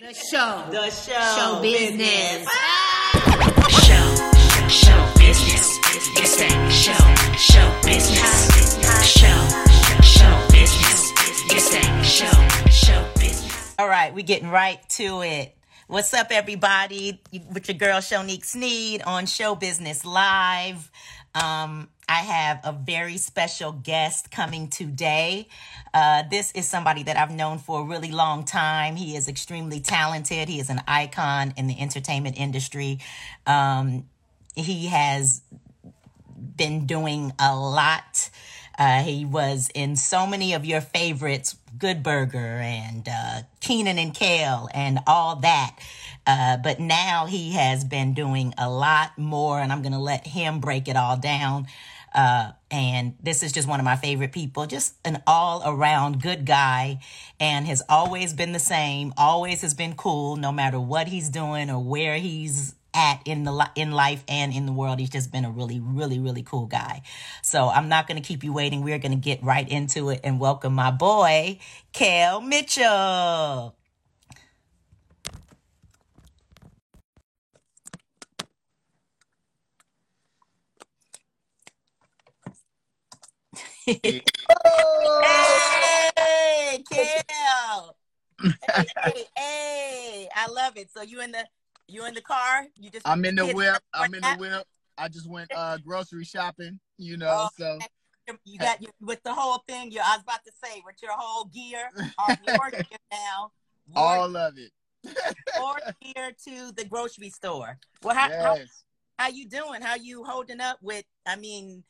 The show. The show. Show business. Show, show business. It's that show, show business. Show, show business. It's that show, show business. All right, we're getting right to it. What's up, everybody? You- With your girl Shonique Sneed on Show Business Live. Um, I have a very special guest coming today. Uh, this is somebody that I've known for a really long time. He is extremely talented. He is an icon in the entertainment industry. Um, he has been doing a lot. Uh, he was in so many of your favorites, Good Burger and uh, Kenan and Kel and all that. Uh, but now he has been doing a lot more, and I'm going to let him break it all down. Uh, and this is just one of my favorite people, just an all around good guy, and has always been the same, always has been cool, no matter what he's doing or where he's at in the li- in life and in the world. He's just been a really, really, really cool guy. So I'm not going to keep you waiting. We're going to get right into it and welcome my boy, Kel Mitchell. Hey, Kel. Hey, hey, hey, I love it. So you in the you in the car? You just I'm in the whip. I'm in the whip. I just went uh grocery shopping, you know. Oh, So You got your, with the whole thing. You, I was about to say with your whole gear, all your gear now. Wore, all of it. wore gear to the grocery store. Well, how, how how you doing? How you holding up with? I mean,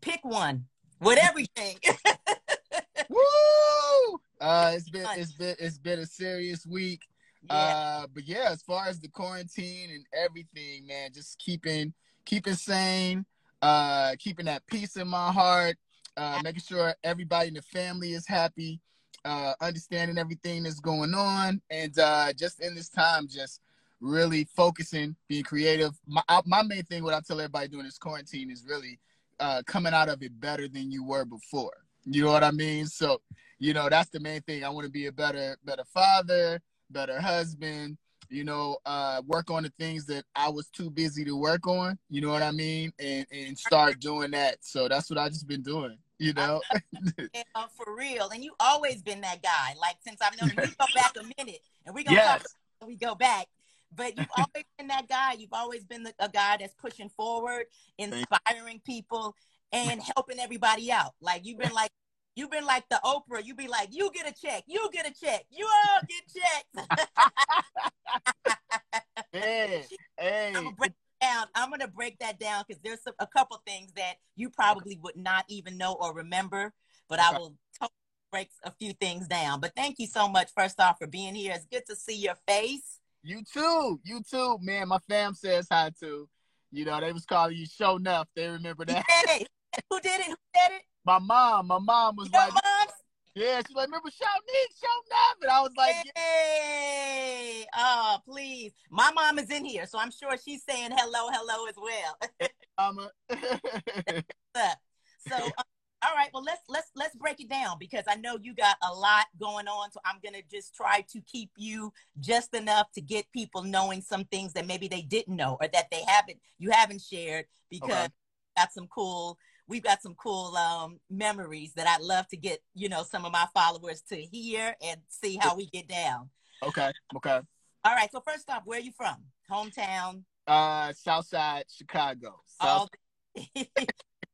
pick one with everything. Woo! Uh it's been it's been it's been a serious week. yeah. Uh but yeah, as far as the quarantine and everything, man, just keeping keeping sane, uh keeping that peace in my heart, uh making sure everybody in the family is happy, uh understanding everything that's going on and uh just in this time just really focusing, being creative. My I- my main thing what I tell everybody doing this quarantine is really uh coming out of it better than you were before. You know what I mean? So, you know, that's the main thing. I want to be a better better father, better husband, you know, uh work on the things that I was too busy to work on, you know what I mean? And and start doing that. So that's what I just been doing, you know. Yeah, for real. And you always been that guy. Like since I've known you, we go back a minute, and we're gonna yes. when we go back. But you've always been that guy. You've always been the, a guy that's pushing forward, inspiring people, and helping everybody out. Like you've been like you've been like the Oprah. You be like, you get a check, you get a check, you all get checks. Hey, hey. I'm gonna break down. I'm gonna break that down because there's a couple things that you probably would not even know or remember, but I will totally break a few things down. But thank you so much, first off, for being here. It's good to see your face. You too. You too. Man, my fam says hi too. You know, they was calling you show enough. They remember that. Hey, who did it? Who did it? My mom, my mom was Your like, mom. Yeah, she's like, remember Shawnee, show enough. And I was like, yeah. Hey, oh please. My mom is in here, so I'm sure she's saying hello, hello as well. mama. So, uh, all right. Well, let's let's let's break it down because I know you got a lot going on. So I'm gonna just try to keep you just enough to get people knowing some things that maybe they didn't know or that they haven't you haven't shared because Okay. got some cool we've got some cool um, memories that I'd love to get you know some of my followers to hear and see how we get down. okay, okay. All right. So first off, where are you from? Hometown. Uh Southside Chicago. all South,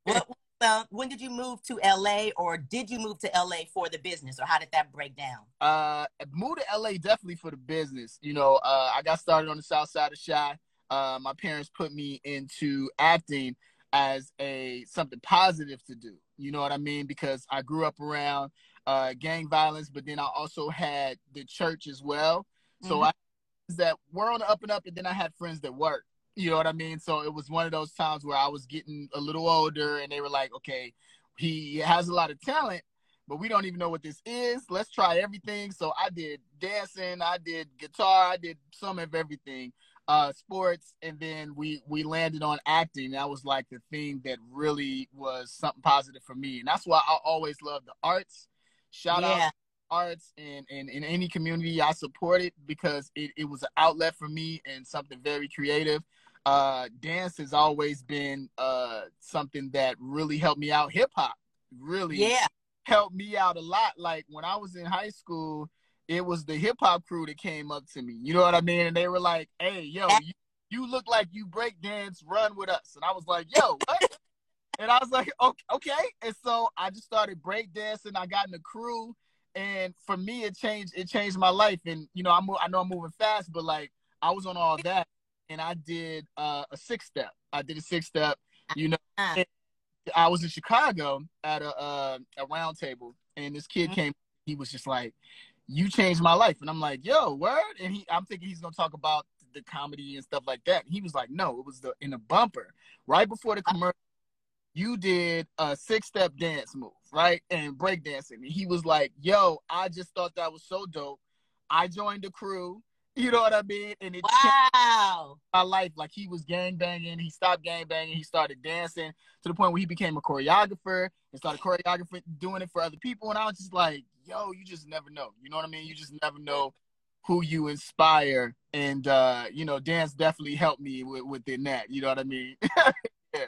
what, uh, when did you move to LA or did you move to LA for the business or how did that break down? uh moved to LA definitely for the business. You know, uh I got started on the south side of Chi. Uh my parents put me into acting as a something positive to do. You know what I mean? Because I grew up around uh gang violence, but then I also had the church as well. So Mhm. I that were on the up and up and then I had friends that worked. You know what I mean? So it was one of those times where I was getting a little older and they were like, okay, he has a lot of talent, but we don't even know what this is. Let's try everything. So I did dancing, I did guitar, I did some of everything, uh, sports, and then we we landed on acting. That was like the thing that really was something positive for me, and that's why I always love the arts. Shout Yeah. out arts and, and in any community, I support it because it, it was an outlet for me and something very creative. Uh, dance has always been uh, something that really helped me out. Hip hop really Yeah. helped me out a lot. Like when I was in high school, it was the hip hop crew that came up to me. You know what I mean? And they were like, "Hey, yo, you, you look like you break dance. Run with us." And I was like, "Yo, what?" and I was like, "Okay." okay. And so I just started break dancing. I got in the crew, and for me, it changed. It changed my life. And you know, I'm I know I'm moving fast, but like I was on all that, and I did uh, a six step. I did a six step. You know. Uh, I was in Chicago at a uh, a round table, and this kid Mhm. came. He was just like, "You changed my life," and I'm like, "Yo, word!" And he, I'm thinking he's gonna talk about the comedy and stuff like that. He was like, "No, it was the in a bumper right before the commercial. You did a six step dance move, right, and break dancing." And he was like, "Yo, I just thought that was so dope. I joined the crew." You know what I mean? And it changed wow. my life. Like he was gang banging, he stopped gang banging, he started dancing to the point where he became a choreographer and started choreographing, doing it for other people. And I was just like, yo, you just never know. You know what I mean? You just never know who you inspire. And uh, you know, dance definitely helped me with, within that. You know what I mean?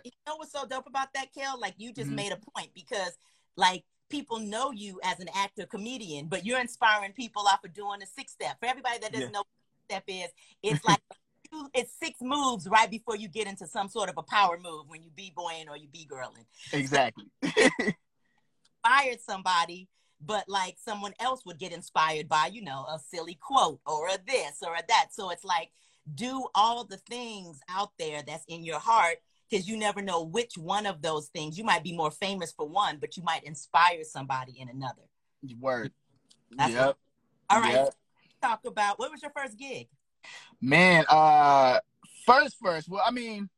You know what's so dope about that, Kel? Like you just Mhm. made a point because like people know you as an actor comedian, but you're inspiring people off of doing a six step. For everybody that doesn't Yeah. know what step is, it's like it's six moves right before you get into some sort of a power move when you b boying or you b girling. exactly. Inspired somebody, but like someone else would get inspired by, you know, a silly quote or a this or a that. So it's like do all the things out there that's in your heart because you never know which one of those things you might be more famous for one, but you might inspire somebody in another. Word. That's yep. All right, Yep. talk about what was your first gig? Man, uh first first, well, I mean,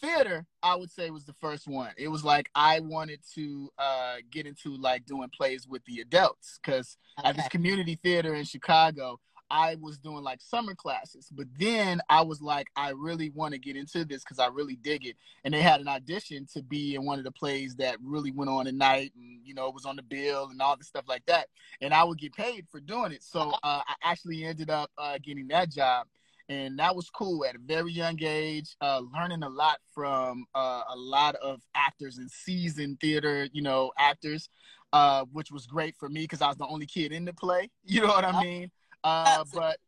theater, I would say was the first one. It was like I wanted to uh get into like doing plays with the adults cuz at this community theater in Chicago, I was doing like summer classes. But then I was like I really want to get into this cuz I really dig it. And they had an audition to be in one of the plays that really went on at night and you know, it was on the bill and all the stuff like that. And I would get paid for doing it. So uh, I actually ended up uh, getting that job and that was cool at a very young age uh, learning a lot from uh, a lot of actors and seasoned theater you know actors uh, which was great for me because i was the only kid in the play you know what i mean uh, but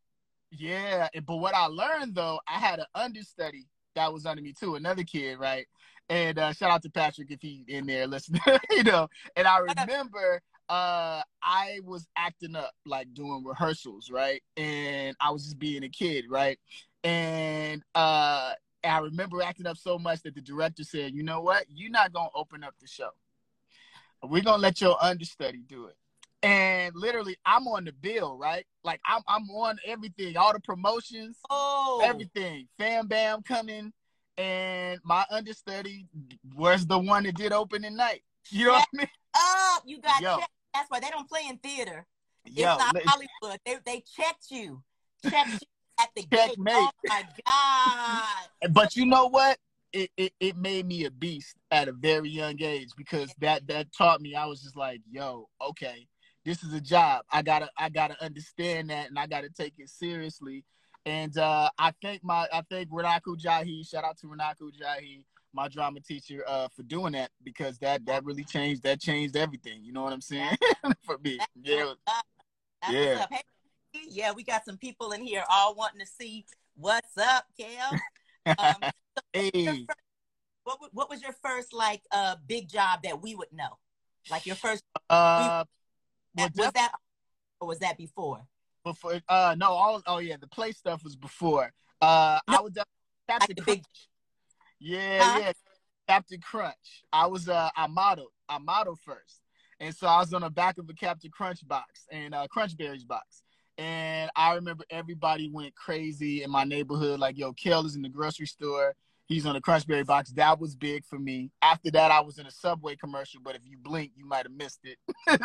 yeah but what i learned though i had an understudy that was under me too another kid right and uh, shout out to patrick if he in there listening you know and i remember uh I was acting up like doing rehearsals, right? And I was just being a kid, right? And uh I remember acting up so much that the director said, "You know what? You're not going to open up the show. We're going to let your understudy do it." And literally I'm on the bill, right? Like I'm I'm on everything, all the promotions, Oh, everything. Fam Bam coming and my understudy was the one that did open opening night. You know what I mean? up! You got Yo. checked. That's why they don't play in theater. Yo, it's not li- Hollywood. They they checked you, checked you at the gate. Checkmate. Oh my god! but you know what? It, it it made me a beast at a very young age because that that taught me I was just like, yo, okay, this is a job. I gotta I gotta understand that and I gotta take it seriously. And uh, I thank my I thank Renaku Jahi. Shout out to Renaku Jahi, my drama teacher, uh, for doing that because that that really changed that changed everything. You know what I'm saying? for me, yeah, Yeah. Hey, yeah, we got some people in here all wanting to see what's up, Kel. Um, hey. what what was your first like uh big job that we would know? Like your first Uh, well, was that or was that before? before uh no all oh yeah the play stuff was before uh i No, was uh, Like the Crunch. big yeah Huh? yeah Captain Crunch I was uh I modeled I modeled first and so I was on the back of a Captain Crunch box and uh Crunch Berries box and I remember everybody went crazy in my neighborhood like yo Kel is in the grocery store he's on the Crunch Berry box. That was big for me. After that I was in a Subway commercial but if you blink you might have missed it.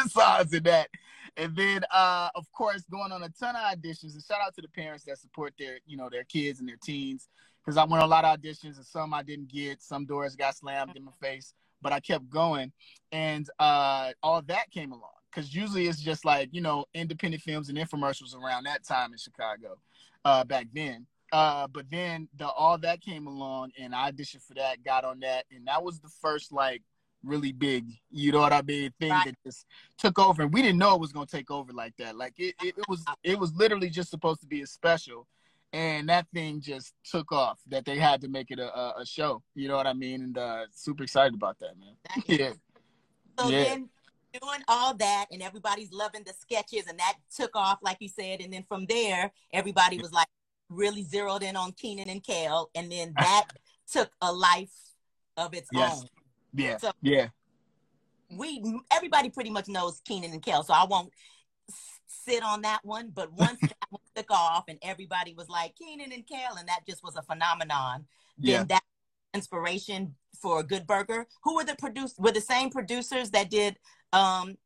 So I was in that. And then uh of course going on a ton of auditions and shout out to the parents that support their you know their kids and their teens because i went on a lot of auditions and some i didn't get. Some doors got slammed in my face but i kept going. And uh all that came along because usually it's just like you know independent films and infomercials around that time in Chicago, uh, back then. Uh, but then the all that came along, and I auditioned for that, got on that, and that was the first like really big, you know what I mean, thing Right. that just took over, and we didn't know it was gonna take over like that. Like it, it, it was, it was literally just supposed to be a special, and that thing just took off. That they had to make it a, a, a show, you know what I mean, and uh, super excited about that, man. That Yeah, So Yeah. then doing all that and everybody's loving the sketches and that took off, like you said. And then from there, everybody was like really zeroed in on Kenan and Kel. And then that took a life of its Yes. own. yeah, So- yeah. We everybody pretty much knows Kenan and Kel, so I won't sit on that one. But once that one took off and everybody was like Kenan and Kel, and that just was a phenomenon. Yeah. then that inspiration for Good Burger. Who were the produce were the same producers that did um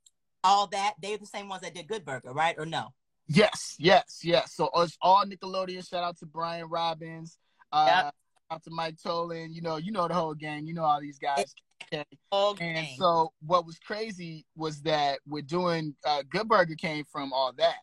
all that? They were the same ones that did Good Burger, right? Or no? Yes, yes, yes. So it's all Nickelodeon. Shout out to Brian Robbins. Uh, Yep. Shout out to Mike Tollin. You know, you know the whole gang. You know all these guys. Okay. Okay. And so what was crazy was that we're doing uh, Good Burger came from all that.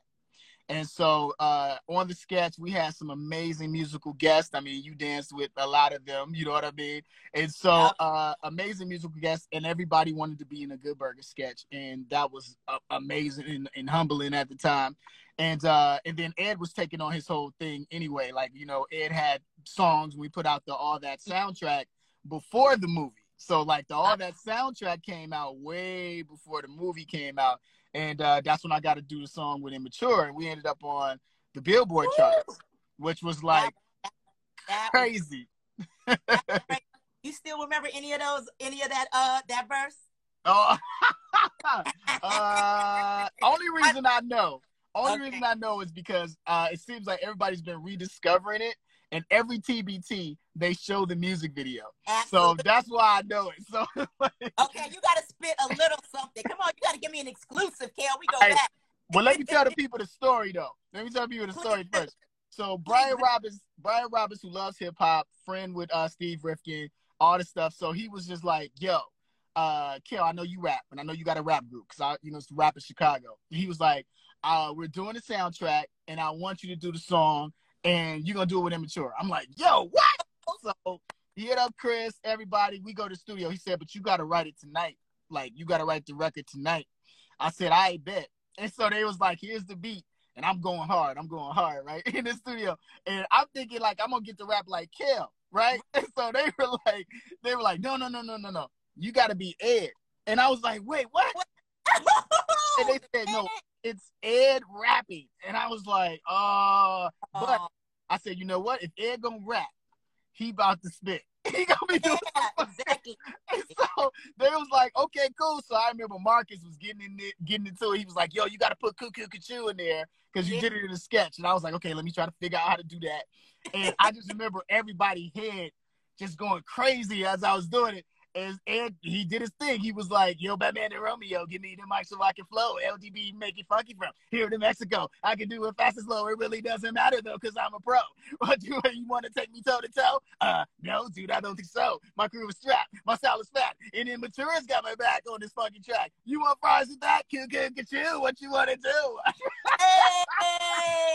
And so uh, on the sketch, we had some amazing musical guests. I mean, you danced with a lot of them, you know what I mean? And so uh, amazing musical guests, and everybody wanted to be in a Good Burger sketch. And that was uh, amazing and, and humbling at the time. And uh, and then Ed was taking on his whole thing anyway. Like, you know, Ed had songs. We put out the All That soundtrack before the movie. So like the all that soundtrack came out way before the movie came out, and uh, that's when I got to do the song with Immature, and we ended up on the Billboard charts, which was like That was crazy. You still remember any of those any of that uh that verse? Oh, uh, only reason I know, only Okay. reason I know is because uh, it seems like everybody's been rediscovering it, and every TBT they show the music video, so that's why I know it. So. Okay, you gotta spit a little something. Come on, you gotta give me an exclusive, Kel. We go Hey, back. Well, let me tell the people the story though. Let me tell the people the story first. So Brian Robbins, Brian Robbins, who loves hip hop, friend with uh, Steve Rifkind, all this stuff. So he was just like, "Yo, uh, Kel, I know you rap, and I know you got a rap group because I, you know, it's rap in Chicago." He was like, uh, "We're doing the soundtrack, and I want you to do the song, and you're gonna do it with Immature." I'm like, "Yo, what?" So he hit up Chris, everybody. We go to the studio. He said, "But you got to write it tonight. Like, you got to write the record tonight." I said, "I bet." And so they was like, here's the beat. And I'm going hard. I'm going hard, right? In the studio. And I'm thinking like I'm gonna get to rap like Kel, right? And so they were like, they were like, no, no, no, no, no, no. You gotta be Ed. And I was like, wait, what? And they said, no, it's Ed rapping. And I was like, uh, but Oh, I said, you know what? If Ed gonna rap, he about to spit. He gonna be doing yeah, exactly. and so they was like, okay, cool. So I remember Marcus was getting in it, getting into it. He was like, yo, you got to put Cuckoo Cuckoo in there because you Yeah. did it in a sketch. And I was like, okay, let me try to figure out how to do that. And I just remember everybody head just going crazy as I was doing it. And, he did his thing. He was like, yo, Batman and Romeo, give me the mic so I can flow. LDB make it funky from here to Mexico. I can do it fast and slow. It really doesn't matter though, because I'm a pro. What do you want to take me toe to toe? Uh, no, dude, I don't think so. My crew is strapped. My style is fat. And Immature's got my back on this fucking track. You want fries with that? Kill, kill, kill, What you want to do? Hey!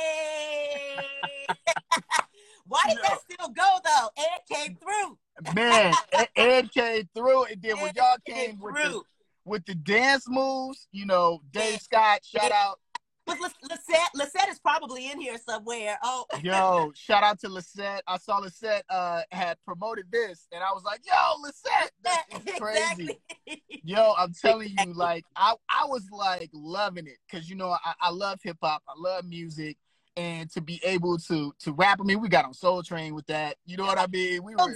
Why did No. that still go though? Ed came through. Man, Ed- Ed came through and then when y'all came came with the, with the dance moves, you know, Dave Yeah. Scott, shout out. But Lis- Lisette, Lisette is probably in here somewhere. Oh, Yo, shout out to Lisette. I saw Lisette uh, had promoted this and I was like, yo, Lisette, this is crazy. exactly. Yo, I'm telling you, like I, I was like loving it because you know I, I love hip hop, I love music, and to be able to to rap. I mean, we got on Soul Train with that. You know what I mean? We were,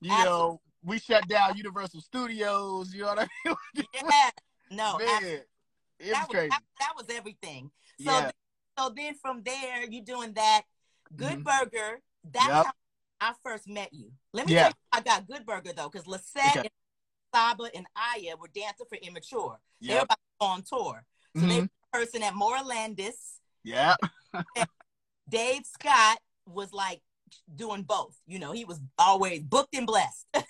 you know, we shut down Universal Studios. You know what I mean? Yeah. No, Man, it was that was crazy. that, that was everything. So Yeah. so then from there, you doing that Good Mhm. Burger. That's Yep. how I first met you. Let me Yeah. tell you, I got Good Burger though, because Lisette Okay. and Saba and Aya were dancing for Immature. They were Yep. about to go on tour. So they Mhm. were person at Moore Landis. Yeah. Dave Scott was like doing both. You know, he was always booked and blessed. so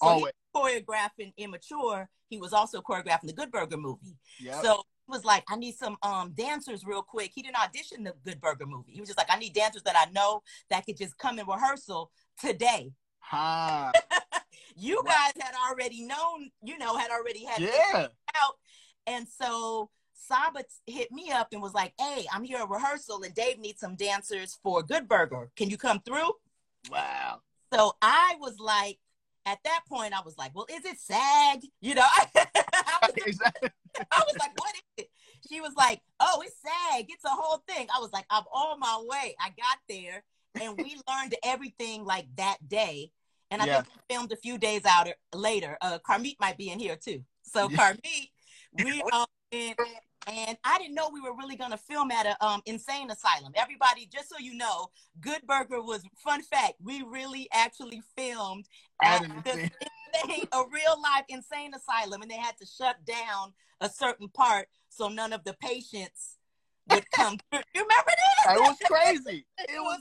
Always. he was choreographing Immature. He was also choreographing the Good Burger movie. Yep. So he was like, I need some um dancers real quick. He didn't audition the Good Burger movie. He was just like, I need dancers that I know that could just come in rehearsal today. Ha. You guys had already known, you know, had already had Yeah. out. And so Saba hit me up and was like, Hey, I'm here at rehearsal and Dave needs some dancers for Good Burger. Can you come through? Wow. So I was like, at that point, I was like, well, is it SAG? You know, I, was, Exactly. I was like, what is it? She was like, oh, it's SAG. It's a whole thing. I was like, I'm on my way. I got there and we learned everything like that day. And I Yeah. think we filmed a few days out later. Uh, Carmeet might be in here too. So Yeah. Carmeet, we went and I didn't know we were really gonna film at a um insane asylum. Everybody, just so you know, Good Burger was fun fact. We really actually filmed at the insane, a real life insane asylum, and they had to shut down a certain part so none of the patients would come. You remember this? It was crazy. It was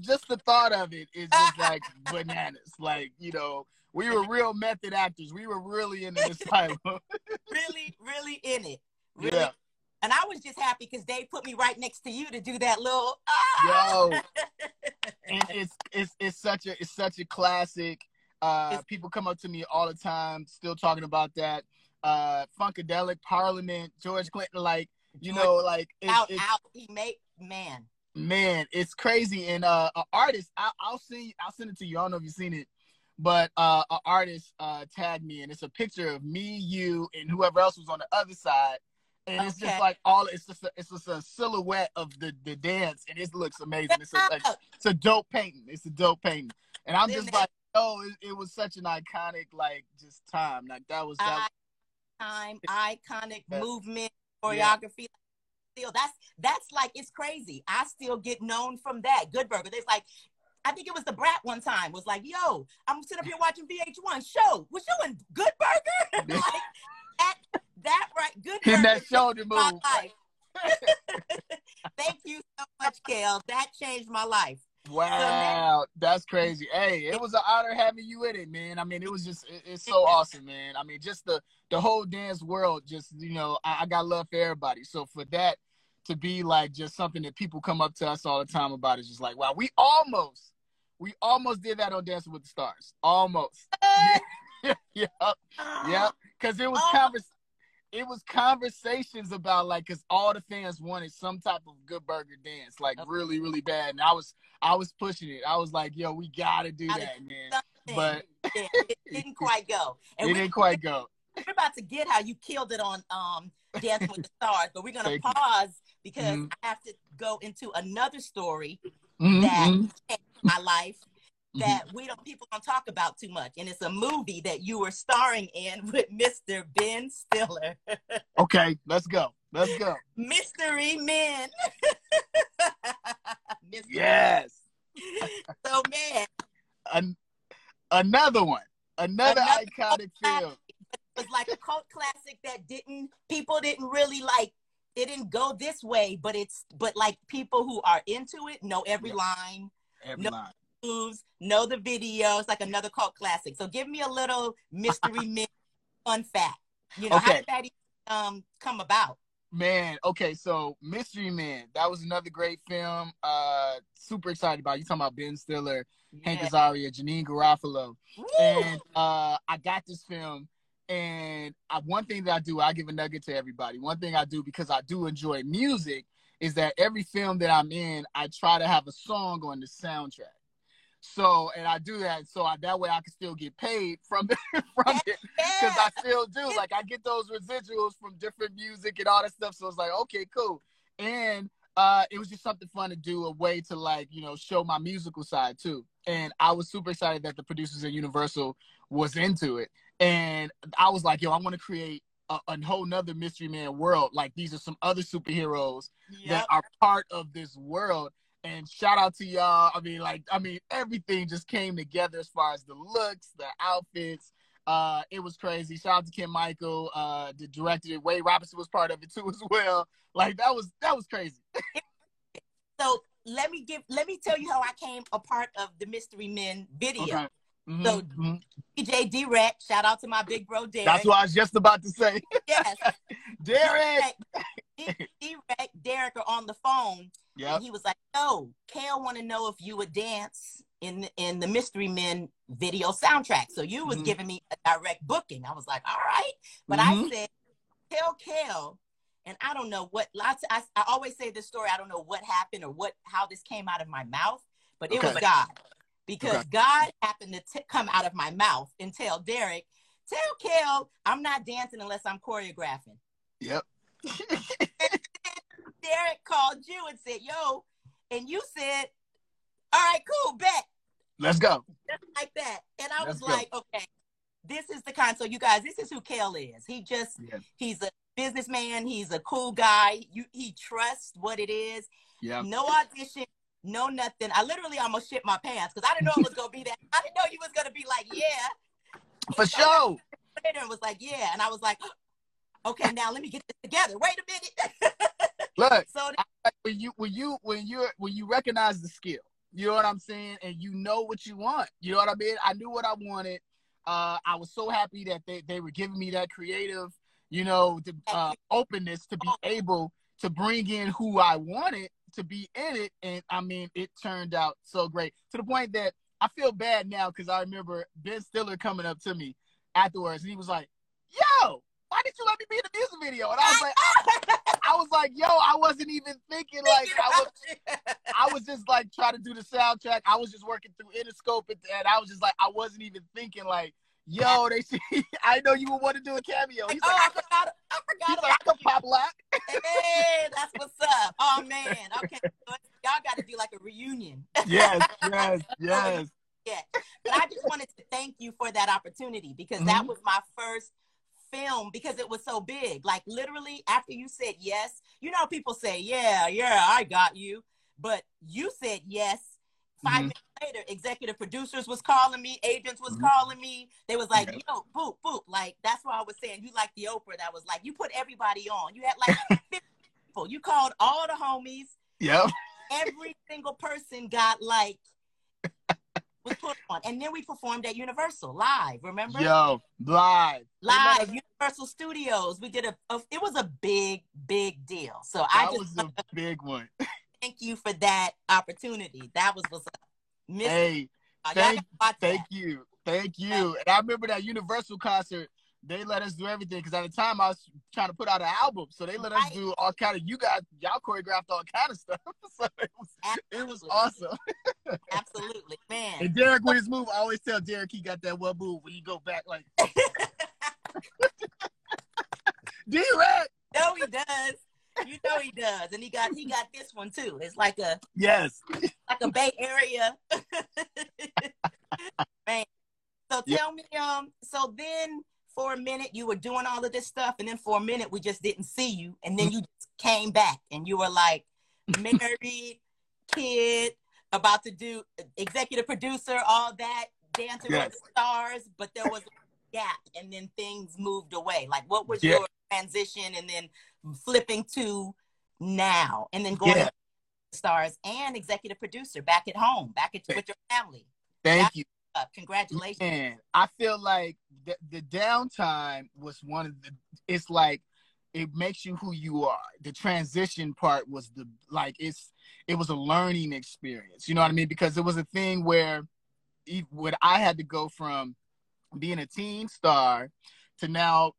just the thought of it is just like bananas. Like, you know, we were real method actors. We were really in the asylum. really, really in it. Really. Yeah. And I was just happy because they put me right next to you to do that little. ah! Yo. And it's it's it's such a it's such a classic. Uh people come up to me all the time, still talking about that. Uh Funkadelic Parliament, George Clinton, like, you know, like it's, out, it's out. He made man. man, it's crazy. And uh, an artist, I, I'll see, I'll send it to you. I don't know if you've seen it, but uh, an artist uh, tagged me, and it's a picture of me, you, and whoever else was on the other side. And it's just like all it's just a, it's just a silhouette of the the dance, and it looks amazing. It's a, like, it's a dope painting. It's a dope painting, and I'm just like, oh, it, it was such an iconic like just time. Like that was that. time, iconic Yeah. movement, Yeah. choreography. Still, that's that's like it's crazy. I still get known from that. Good Burger. There's like, I think it was Da Brat one time was like, "Yo, I'm sitting up here watching VH1 show. Was you in Good Burger? like that, that right? Good Burger. that shoulder my move. life. Thank you so much, Kel. That changed my life. Wow, that's crazy. Hey, it was an honor having you in it, man. I mean, it was just it- it's so awesome, man. I mean, just the the whole dance world, just you know, I, I got love for everybody. So for that to be like just something that people come up to us all the time about is just like, wow, we almost we almost did that on Dancing with the Stars. Almost. Yeah. yep. Yep. Because it was Oh. convers it was conversations about like because all the fans wanted some type of good burger dance, like really, really bad. And I was I was pushing it. I was like, yo, we gotta do that, man. Something. But Yeah, it didn't quite go. And it we, didn't quite go. we're about to get how you killed it on um Dancing with the Stars, but we're gonna Thank you. pause because Mhm. I have to go into another story Mhm, that mhm, changed my life mhm. that we don't people don't talk about too much, and it's a movie that you were starring in with Mr. Ben Stiller, Okay, let's go. Let's go. Mystery Men. Yes. So man, An- another one. Another, Another iconic film. it was like a cult classic that didn't people didn't really like it didn't go this way but it's but like people who are into it know every Yeah. line Every No. line. moves know the video it's like another cult classic so give me a little mystery men fun fact you know how Okay. did that even, um come about Man, okay, so Mystery Man, that was another great film. Uh super excited about. You talking about Ben Stiller, Hank Azaria, Janeane Garofalo. Woo! and uh, I got this film. And I, one thing that I do, I give a nugget to everybody. One thing I do because I do enjoy music is that every film that I'm in, I try to have a song on the soundtrack. So, and I do that so I, that way I can still get paid from from it because I still do. Like I get those residuals from different music and all that stuff. So it's like, okay, cool. And uh, it was just something fun to do, a way to like, you know, show my musical side too. And I was super excited that the producers at Universal was into it. And I was like, yo, I want to create a, a whole nother Mystery Man world. Like these are some other superheroes Yep. that are part of this world. And shout out to y'all. I mean, like, I mean, everything just came together as far as the looks, the outfits. Uh, it was crazy. Shout out to Kim Michael, uh, that directed it. Wade Robson was part of it too as well. Like that was that was crazy. so let me give let me tell you how i came a part of the mystery men video Okay. Mhm, So-. DJ Direct, shout out to my big bro Derek. That's what I was just about to say. yes. Derek. Direct, Derek are on the phone. Yeah. He was like, "Oh, Kel want to know if you would dance in in the Mystery Men video soundtrack." So you was Mhm. giving me a direct booking. I was like, "All right," but. I said, "Tell Kel." And I don't know what lots. I, I always say this story. I don't know what happened or what how this came out of my mouth, but it was God because Okay. God happened to t- come out of my mouth and tell Derek, "Tell Kel, I'm not dancing unless I'm choreographing." Yep. Derek called you and said, "Yo," and you said, "All right, cool, bet." Let's go. Just like that, and I was Let's go. like, "Okay, this is the kind." So you guys, this is who Kel is. He just Yeah. he's a businessman. He's a cool guy. You he trusts what it is. Yep. No audition. No nothing. I literally almost shit my pants because I didn't know it was gonna be that. I didn't know you was gonna be like, yeah. For sure. Later and was like, yeah, and I was like, okay, now let me get this together. Wait a minute. Look, so when you when you when you when you recognize the skill, you know what I'm saying, and you know what you want. You know what I mean? I knew what I wanted. Uh, I was so happy that they, they were giving me that creative, you know, the, uh, openness to be able to bring in who I wanted to be in it, and I mean, it turned out so great to the point that I feel bad now because I remember Ben Stiller coming up to me afterwards, and he was like, "Yo, why did you let me be in the music video?" And I was like, I was like, yo, I wasn't even thinking like I was. I was just like trying to do the soundtrack. I was just working through Interscope, and, and I was just like, I wasn't even thinking like, yo, they see. I know you would want to do a cameo. He's oh, like, I I forgot. I forgot he's about like, I could pop lock. Hey, that's what's up. Oh man. Okay. Y'all got to do like a reunion. Yes, yes, yes. yeah. But I just wanted to thank you for that opportunity because that Mhm. was my first film because it was so big. Like literally after you said yes, you know people say, "Yeah, yeah, I got you." But you said yes. 5 Mhm. minutes later, executive producers was calling me, agents was Mhm. calling me. They was like. "Yo, boop, boop." Like that's why I was saying you like the Oprah that was like you put everybody on. You had like 50 people. You called all the homies Yep. every single person got like was put on, and then we performed at Universal live. Remember? Yo, live. Live Universal Studios. We did a, a- It was a big, big deal. So I That just was a big one. thank you for that opportunity. That was what's up. Hey, thank- Thank you. Thank you. And I remember that Universal concert, they let us do everything because at the time I was trying to put out an album. So they let us Right. do all kind of you guys y'all choreographed all kind of stuff. so it was it was awesome. Absolutely, man. And Derek with his move, I always tell Derek he got that one move when you go back like Derek. no, he does. You know he does, and he got he got this one too. It's like a Yes. like a Bay Area. Man. So tell me, um, so then for a minute you were doing all of this stuff, and then for a minute we just didn't see you, and then you just came back and you were like married, kid, about to do executive producer, all that, dancing with Yes. the stars, but there was a gap and then things moved away. Like what was Yeah. your transition and then flipping to now and then going Yeah. to stars and executive producer back at home, back at, with your family. Thank you. Uh, congratulations. Man, I feel like the, the downtime was one of the. It's like it makes you who you are. The transition part was the like it's it was a learning experience. You know what I mean? Because it was a thing where, when I had to go from being a teen star to now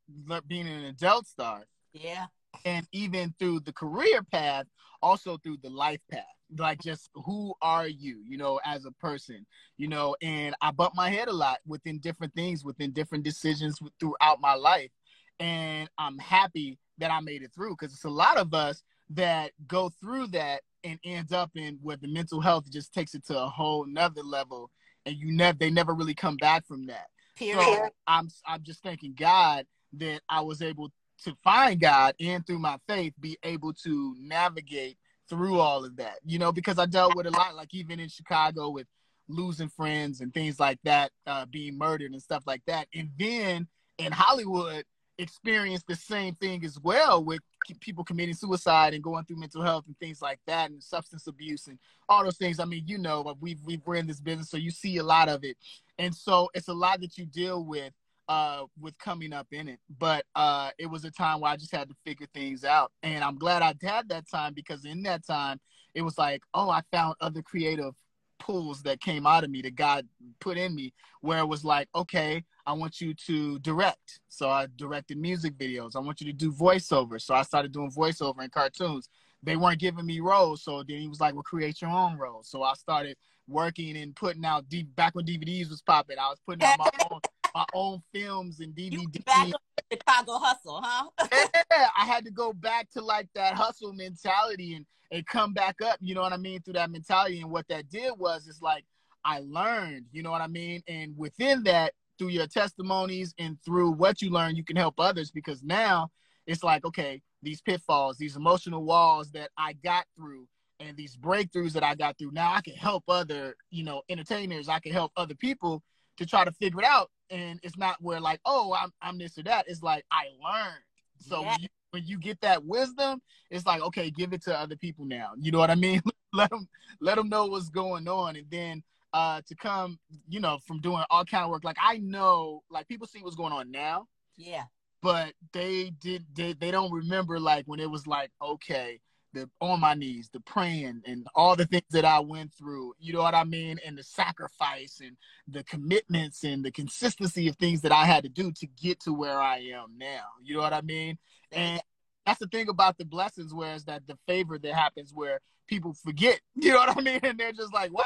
being an adult star, Yeah. and even through the career path, also through the life path. Like just who are you, you know, as a person, you know, and I bump my head a lot within different things, within different decisions throughout my life. And I'm happy that I made it through because it's a lot of us that go through that and end up in where the mental health just takes it to a whole nother level and you never they never really come back from that. Period. So I'm I'm just thanking God that I was able to find God and through my faith be able to navigate through all of that. You know, because I dealt with a lot, like even in Chicago with losing friends and things like that, uh, being murdered and stuff like that. And then in Hollywood, experienced the same thing as well with people committing suicide and going through mental health and things like that and substance abuse and all those things. I mean, you know, we've we've we're in this business, so you see a lot of it, and so it's a lot that you deal with uh with coming up in it. But uh it was a time where i just had to figure things out. And i'm glad i had that time because in that time it was like oh i found other creative pools that came out of me that god put in me where it was like okay i want you to direct so i directed music videos i want you to do voiceover so i started doing voiceover in cartoons they weren't giving me roles so then he was like well create your own roles so i started working and putting out deep back when dvds was popping i was putting out my own my own films and You DVD. back on Chicago hustle, huh? yeah, I had to go back to like that hustle mentality and and come back up. You know what I mean through that mentality. And what that did was, it's like I learned. You know what I mean. And within that, through your testimonies and through what you learn, you can help others because now it's like okay, these pitfalls, these emotional walls that I got through. And these breakthroughs that I got through, now I can help other, you know, entertainers. I can help other people to try to figure it out. And it's not where like, oh, I'm I'm this or that. It's like I learned. So Yeah. when, you, when you get that wisdom, it's like, okay, give it to other people now. You know what I mean? let them let them know what's going on, and then uh to come, you know, from doing all kind of work. Like I know, like people see what's going on now, Yeah. but they did they, they don't remember like when it was like okay the on my knees the praying and all the things that i went through you know what i mean and the sacrifice and the commitments and the consistency of things that i had to do to get to where i am now you know what i mean and that's the thing about the blessings whereas that the favor that happens where people forget you know what i mean and they're just like wow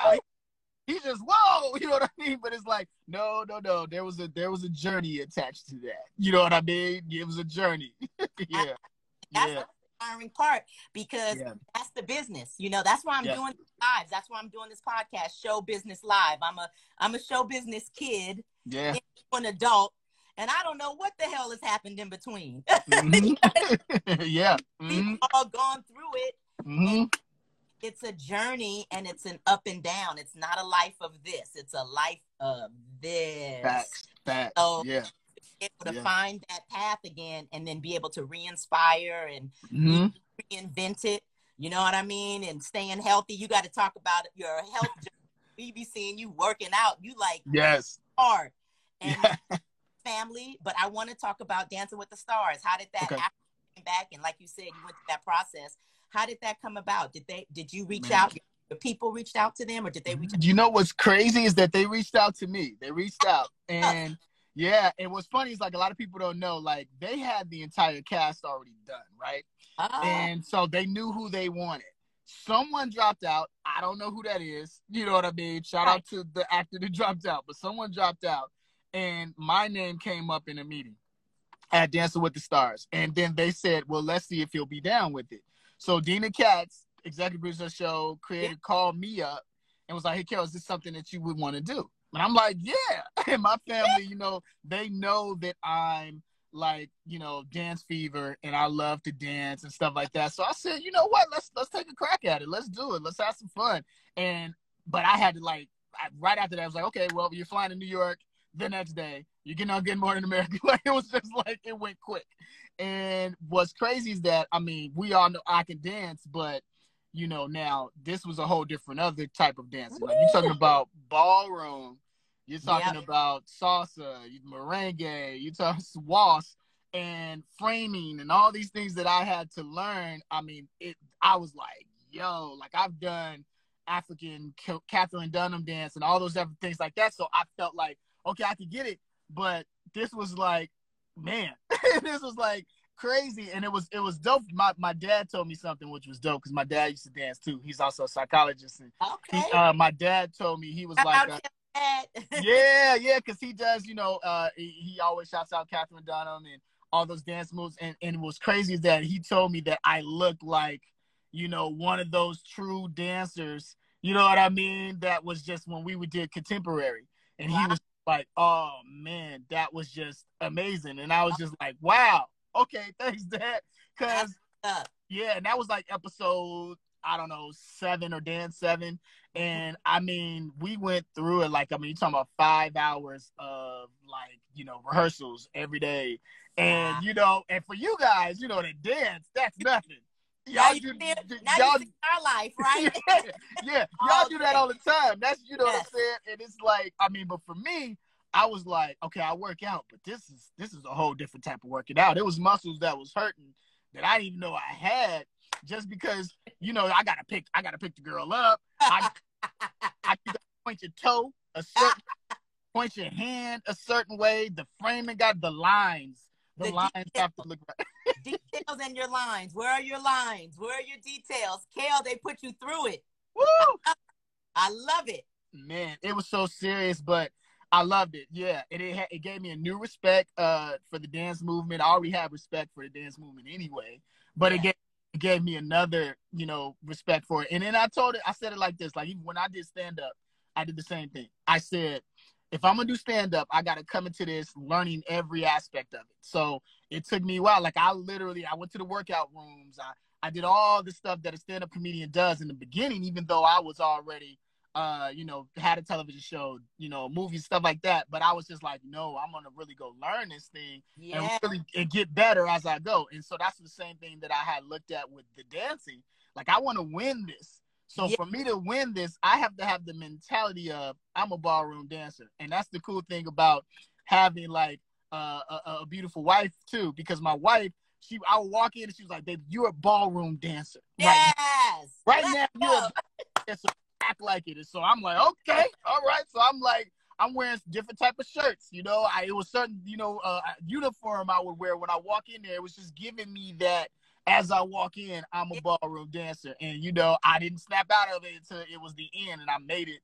he just whoa you know what i mean but it's like no no no there was a there was a journey attached to that you know what i mean it was a journey yeah That's yeah the inspiring part because yeah that's the business. You know, that's why I'm Yeah. doing lives. That's why I'm doing this podcast, Show Business Live. I'm a I'm a show business kid, yeah an adult, and I don't know what the hell has happened in between. Mhm. yeah We've Mhm. all gone through it. Mhm. It's a journey and it's an up and down. It's not a life of this. It's a life of this. facts facts So- yeah Able to Yeah. find that path again and then be able to re-inspire and Mhm. reinvent it. You know what I mean? And staying healthy. You got to talk about your health. we be seeing you working out. You like yes hard and yeah family. But I want to talk about Dancing with the Stars. How did that Okay. after back? And like you said, you went through that process. How did that come about? Did they? Did you reach Man. out? The people reached out to them, or did they reach? out? you know what's crazy is that they reached out to me. They reached out, and yeah, and what's funny is like a lot of people don't know, like they had the entire cast already done, right? Ah, And so they knew who they wanted. Someone dropped out. I don't know who that is. You know what I mean? Shout out to the actor that dropped out, but someone dropped out, and my name came up in a meeting at Dancing with the Stars, and then they said, "Well, let's see if he'll be down with it." So Deena Katz, executive producer of the show, creator, called me up and was like, "Hey, Carol, is this something that you would want to do?" And I'm like, "Yeah." And my family, you know, they know that I'm like, you know, dance fever and I love to dance and stuff like that. So I said, you know what? Let's let's take a crack at it. Let's do it. Let's have some fun. And but I had to like I, right after that, I was like, okay, well, you're flying to New York the next day. You're getting on Good Morning in America. Like it was just like it went quick. And what's crazy is that I mean, we all know I can dance, but you know, now this was a whole different other type of dancing. Like you're talking about ballroom, you're talking Yep. about salsa, merengue, you're talking waltz and framing and all these things that I had to learn. I mean, it. I was like, yo, like I've done African Ca- Katherine Dunham dance and all those different things like that. So I felt like, okay, I could get it, but this was like, man, this was like crazy, and it was it was dope. My my dad told me something which was dope because my dad used to dance too. He's also a psychologist, and okay. he, uh, my dad told me he was like. uh, yeah, yeah, because he does, you know, uh, he, he always shouts out Katherine Dunham and all those dance moves. And, and what's crazy is that he told me that I look like, you know, one of those true dancers, you know what I mean? That was just when we would did contemporary. And he was like, oh man, that was just amazing. And I was just like, wow, okay, thanks, Dad. Because yeah, and that was like episode, I don't know, seven or Dan seven. And I mean, we went through it like, I mean, you're talking about five hours of like, you know, rehearsals every day. And you know, and for you guys, you know, the dance, that's nothing. Y'all do, now y'all, you our life, right? yeah, yeah, y'all All do that all the time. That's you know Yes. what I'm saying. And it's like, I mean, but for me, I was like, okay, I work out, but this is this is a whole different type of working out. It was muscles that was hurting that I didn't even know I had, just because you know I gotta pick, I gotta pick the girl up. I, I point your toe a certain, point your hand a certain way. The framing got the lines. The, The lines details. have to look right. details and your lines. Where are your lines? Where are your details? Kel, they put you through it. Woo! I love it. man, it was so serious, but I loved it. Yeah, and it ha- it gave me a new respect uh for the dance movement. I already had respect for the dance movement anyway, but it gave it gave me another you know respect for it. And then I told it, I said it like this, like even when I did stand up, I did the same thing. I said. If I'm gonna do stand up, I gotta come into this learning every aspect of it. So it took me a while. Like I literally, I went to the workout rooms. I I did all the stuff that a stand up comedian does in the beginning, even though I was already uh, you know, had a television show, you know, movies, stuff like that. But I was just like, no, I'm gonna really go learn this thing Yeah. and really and get better as I go. And so that's the same thing that I had looked at with the dancing. Like I want to win this. So Yeah. for me to win this, I have to have the mentality of I'm a ballroom dancer, and that's the cool thing about having like uh, a, a beautiful wife too. Because my wife, she, I would walk in and she was like, "Baby, you're a ballroom dancer right Yes. right Let's now go. you're a dancer. Act like it." And so I'm like, "Okay, all right." So I'm like, I'm wearing different type of shirts. You know, I it was certain you know uh, uniform I would wear when I walk in there. It was just giving me that. As I walk in, I'm a ballroom dancer, and you know I didn't snap out of it until it was the end, and I made it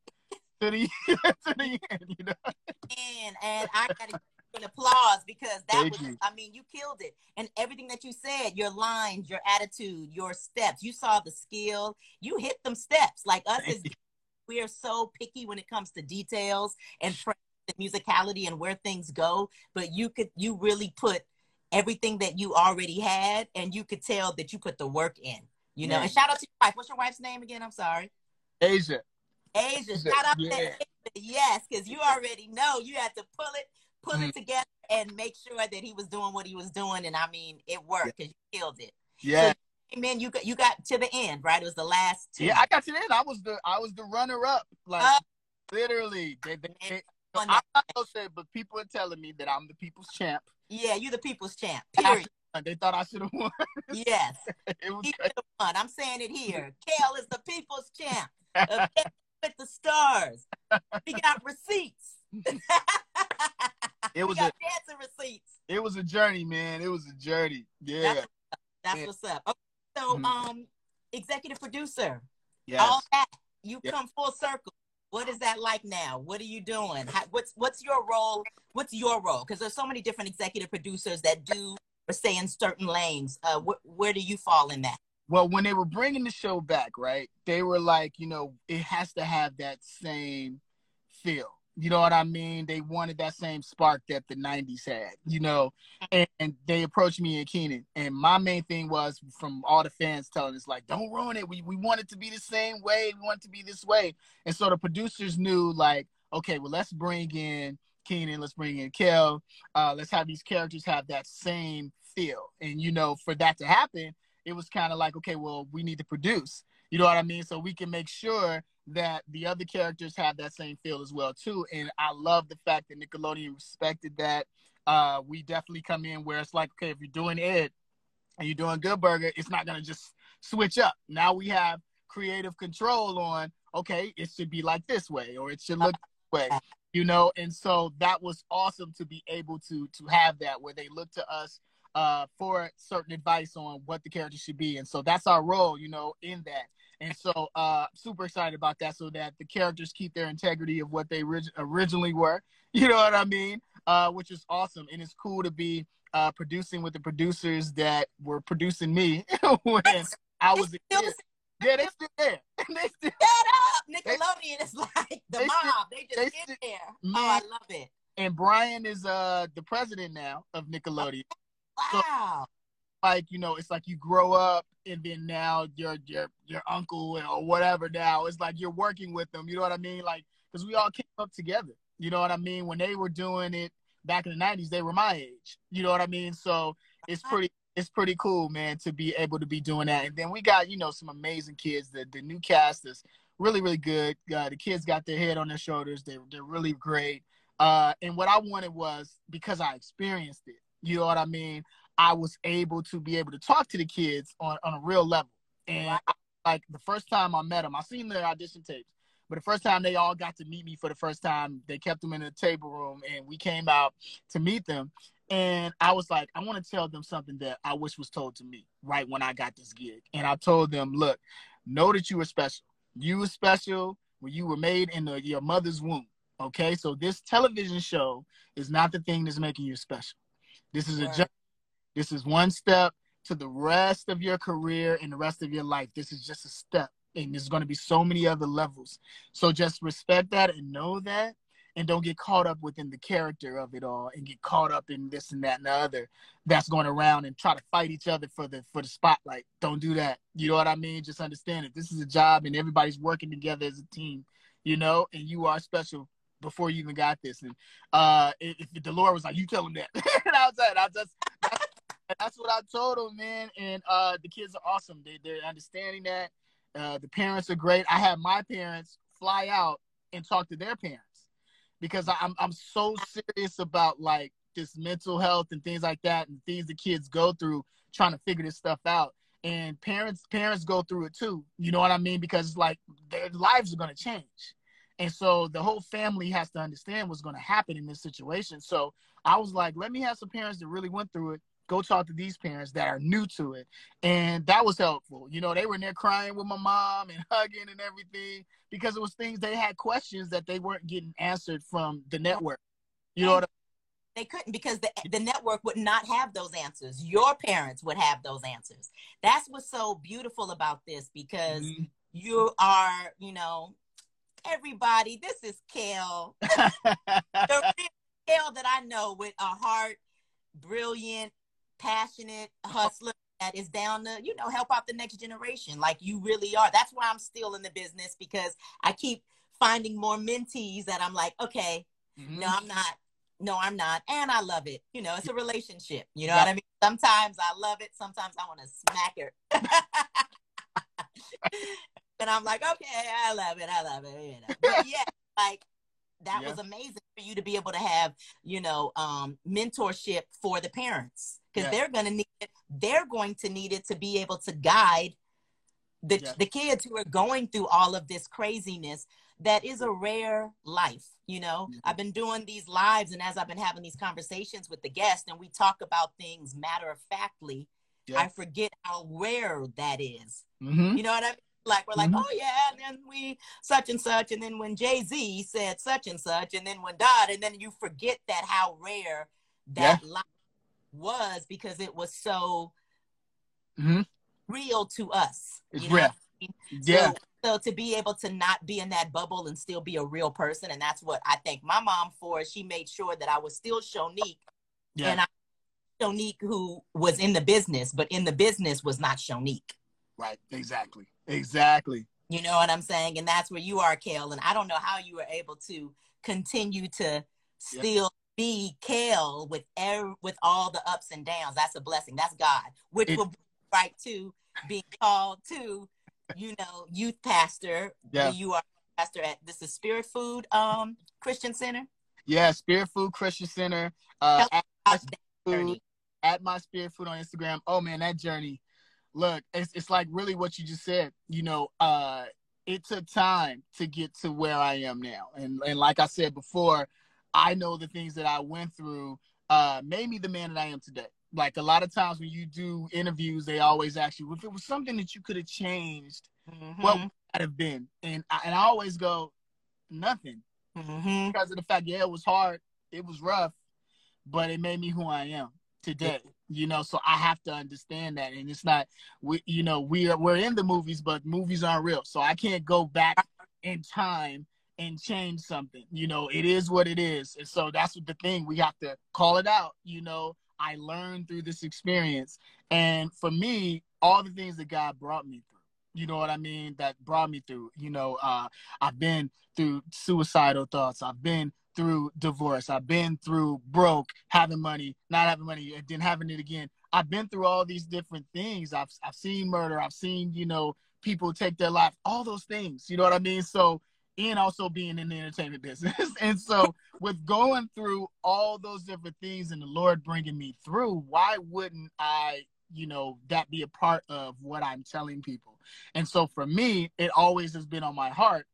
to the to the end. You know, And, and I got to an applause because that Thank was, you. I mean, you killed it. And everything that you said, your lines, your attitude, your steps, you saw the skill. You hit them steps. Like us as Thank we are so picky when it comes to details and the musicality and where things go but you could you really put everything that you already had and you could tell that you put the work in you know Yeah. and shout out to your wife what's your wife's name again i'm sorry Asia. asia Asia, shout out to yeah. Asia. yes because you already know you had to pull it pull Mm-hmm. it together and make sure that he was doing what he was doing and i mean it worked because you killed it Yeah, man you got you got to the end right it was the last two yeah. I got to the end. I was the I was the runner up. Like Oh. literally, they, they, they, On I'm not gonna say, but people are telling me that I'm the people's champ. Yeah you the people's champ period. They thought I should have won. yes it was He won. I'm saying it here. Kel is the people's champ. with the stars. We got receipts. it was got a dancing receipts. it was a journey, man. It was a journey. Yeah. That's, that's Yeah. what's up. Okay, so, Mhm. um, executive producer, Yes. all that you come full circle. What is that like now? What are you doing? How, what's what's your role? What's your role? Because there's so many different executive producers that do or stay in certain lanes. Uh, wh- where do you fall in that? Well, when they were bringing the show back, right? They were like, you know, it has to have that same feel. You know what I mean? They wanted that same spark that the '90s had. You know, and, and they approached me and Kenan, and my main thing was from all the fans telling us like, "Don't ruin it. We we want it to be the same way. We want it to be this way." And so the producers knew like, okay, well, let's bring in Kenan, let's bring in Kel, uh, let's have these characters have that same feel. And you know, for that to happen, it was kind of like, okay, well, we need to produce. You know what I mean? So we can make sure that the other characters have that same feel as well too. And I love the fact that Nickelodeon respected that. Uh, we definitely come in where it's like, okay, if you're doing Ed and you're doing Good Burger, it's not gonna just switch up. Now we have creative control on, okay, it should be like this way or it should look this way. You know, and so that was awesome to be able to to have that where they look to us uh, for certain advice on what the character should be. And so that's our role, you know, in that. And so uh super excited about that so that the characters keep their integrity of what they orig- originally were. You know what I mean? Uh which is awesome and it's cool to be uh producing with the producers that were producing me when I was a kid. Yeah, they still there. they still Shut up! Nickelodeon is like the they mob. still- they just they get there. Man. Oh, I love it. and Brian is uh the president now of Nickelodeon. So- Wow. Like you know it's like you grow up and then now your your your uncle or whatever now it's like you're working with them you know what i mean like because we all came up together you know what i mean when they were doing it back in the '90s, they were my age. You know what I mean? So it's pretty it's pretty cool, man, to be able to be doing that. And then we got you know some amazing kids. The the new cast is really really good. Uh, the kids got their head on their shoulders. They they're really great. Uh, and what I wanted was because I experienced it. You know what I mean? I was able to be able to talk to the kids on, on a real level. And I, like the first time I met them, I seen their audition tapes. But the first time they all got to meet me for the first time, they kept them in the table room and we came out to meet them. And I was like, I want to tell them something that I wish was told to me right when I got this gig. And I told them, look, know that you were special. You were special when you were made in the, your mother's womb. Okay, so this television show is not the thing that's making you special. This is right. a this is one step to the rest of your career and the rest of your life. This is just a step, and there's going to be so many other levels. So just respect that and know that, and don't get caught up within the character of it all, and get caught up in this and that and the other that's going around and try to fight each other for the for the spotlight. Don't do that. You know what I mean? Just understand it. This is a job, and everybody's working together as a team. You know, and you are special before you even got this. And uh, if, if the Lord was like, "You tell him that," and I was like, "I just." That's, what I told them, man. And uh, the kids are awesome. They they're understanding that. Uh, the parents are great. I had my parents fly out and talk to their parents because I'm I'm so serious about like this mental health and things like that and things the kids go through trying to figure this stuff out. And parents parents go through it too. You know what I mean? Because like their lives are gonna change. And so the whole family has to understand what's going to happen in this situation. So I was like, let me have some parents that really went through it. Go talk to these parents that are new to it. And that was helpful. You know, they were in there crying with my mom and hugging and everything because it was things they had questions that they weren't getting answered from the network. You know what I they couldn't because the, the network would not have those answers. Your parents would have those answers. That's what's so beautiful about this because mm-hmm. you are, you know, everybody, this is Kel. the real Kel that I know with a heart, brilliant, passionate hustler that is down to, you know, help out the next generation like you really are. That's why I'm still in the business because I keep finding more mentees that I'm like, okay, mm-hmm. no, I'm not. No, I'm not. And I love it. You know, it's a relationship. You know yeah. what I mean? Sometimes I love it. Sometimes I want to smack her. and I'm like, okay, I love it, I love it. You know? But yeah, like that yeah. was amazing for you to be able to have, you know, um, mentorship for the parents because yeah. they're going to need it. They're going to need it to be able to guide the yeah. the kids who are going through all of this craziness. That is a rare life, you know. Mm-hmm. I've been doing these lives, and as I've been having these conversations with the guests, and we talk about things matter of factly, I forget how rare that is. Mm-hmm. You know what I mean? Like we're like, mm-hmm. oh yeah, and then we such and such, and then when Jay Z said such and such, and then when Dot, and then you forget that how rare that yeah. life was because it was so mm-hmm. real to us. It's real. I mean? Yeah. So, so to be able to not be in that bubble and still be a real person, and that's what I thank my mom for. She made sure that I was still Shonique, yeah. and I Shonique who was in the business, but in the business was not Shonique. Right. Exactly. Exactly. You know what I'm saying? And that's where you are, Kel. And I don't know how you were able to continue to still be Kel with er- with all the ups and downs. That's a blessing. That's God, which it, will be right to being called to, you know, youth pastor. Yeah. You are pastor at this is Spirit Food um Christian Center. Yeah, Spirit Food Christian Center. Uh, at, my food, at my Spirit Food on Instagram. Oh man, that journey look, it's it's like really what you just said. You know, uh, it took time to get to where I am now, and and like I said before, I know the things that I went through uh, made me the man that I am today. Like a lot of times when you do interviews, they always ask you if it was something that you could have changed, mm-hmm. what would that have been? And I, and I always go, nothing, mm-hmm. because of the fact, yeah, it was hard, it was rough, but it made me who I am today you know so i have to understand that and it's not we you know we are we're in the movies but movies aren't real so i can't go back in time and change something you know it is what it is and so that's what the thing we have to call it out you know i learned through this experience and for me all the things that god brought me through you know what i mean that brought me through you know uh i've been through suicidal thoughts i've been through divorce. I've been through broke, having money, not having money, and then having it again. I've been through all these different things. I've I've seen murder. I've seen you know people take their life. All those things. You know what I mean? So and also being in the entertainment business. and so with going through all those different things and the Lord bringing me through, why wouldn't I, you know, that be a part of what I'm telling people? And so for me, it always has been on my heart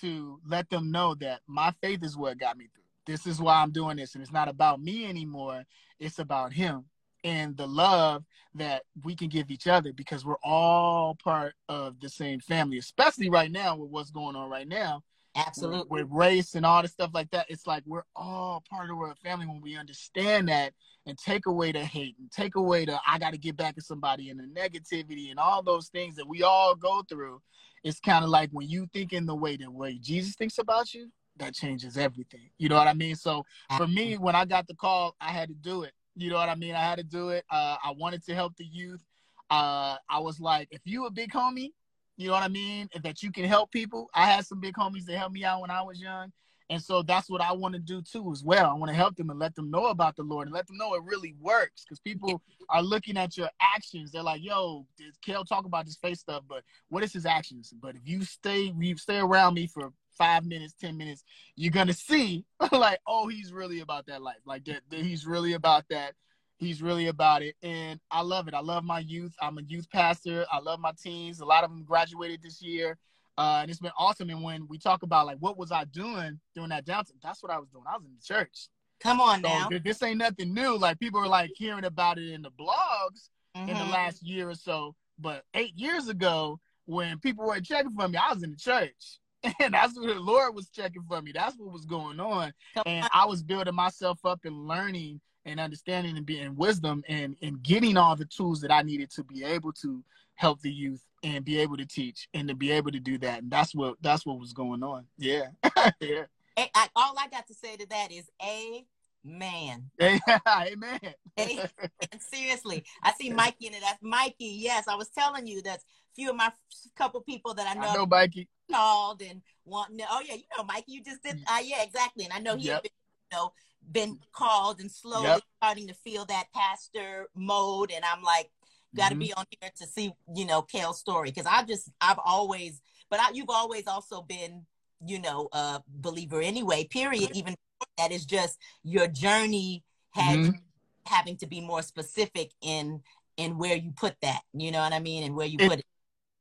to let them know that my faith is what got me through. This is why I'm doing this. And it's not about me anymore. It's about him and the love that we can give each other because we're all part of the same family, especially right now with what's going on right now. Absolutely. With, with race and all the stuff like that. It's like we're all part of a family when we understand that and take away the hate and take away the I got to get back at somebody and the negativity and all those things that we all go through. It's kind of like when you think in the way that way Jesus thinks about you, that changes everything. You know what I mean? So for me, when I got the call, I had to do it. You know what I mean? I had to do it. Uh, I wanted to help the youth. Uh, I was like, if you a big homie, you know what I mean, that you can help people. I had some big homies that helped me out when I was young. And so that's what I want to do too, as well. I want to help them and let them know about the Lord and let them know it really works. Because people are looking at your actions. They're like, "Yo, did Kel talk about this face stuff? But what is his actions? But if you stay, you stay around me for five minutes, ten minutes, you're gonna see like, oh, he's really about that life. Like that, that he's really about that. He's really about it, and I love it. I love my youth. I'm a youth pastor. I love my teens. A lot of them graduated this year, uh, and it's been awesome. And when we talk about like what was I doing during that downtime, that's what I was doing. I was in the church. Come on So now. th- this ain't nothing new. Like people are like hearing about it in the blogs in the Mhm. last year or so. But eight years ago, when people were checking for me, I was in the church. And that's what the Lord was checking for me. That's what was going on. Come And on. I was building myself up and learning and understanding and being wisdom and, and getting all the tools that I needed to be able to help the youth and be able to teach and to be able to do that. And that's what that's what was going on. Yeah. yeah. I, all I got to say to that is, amen. Amen. Amen. Seriously, I see Mikey in it. That's Mikey. Yes, I was telling you that's few of my couple people that I know, I know, Mikey. called and want. Oh yeah, you know Mikey. You just did. Uh, yeah, exactly. And I know he Yep. been, you know, been called and slowly Yep. starting to feel that pastor mode. And I'm like, got to Mhm. be on here to see, you know, Kel's story because I just I've always, but I, you've always also been, you know, a believer anyway. Period. Even that is just your journey had Mhm. having to be more specific in in where you put that. You know what I mean? And where you It- put it.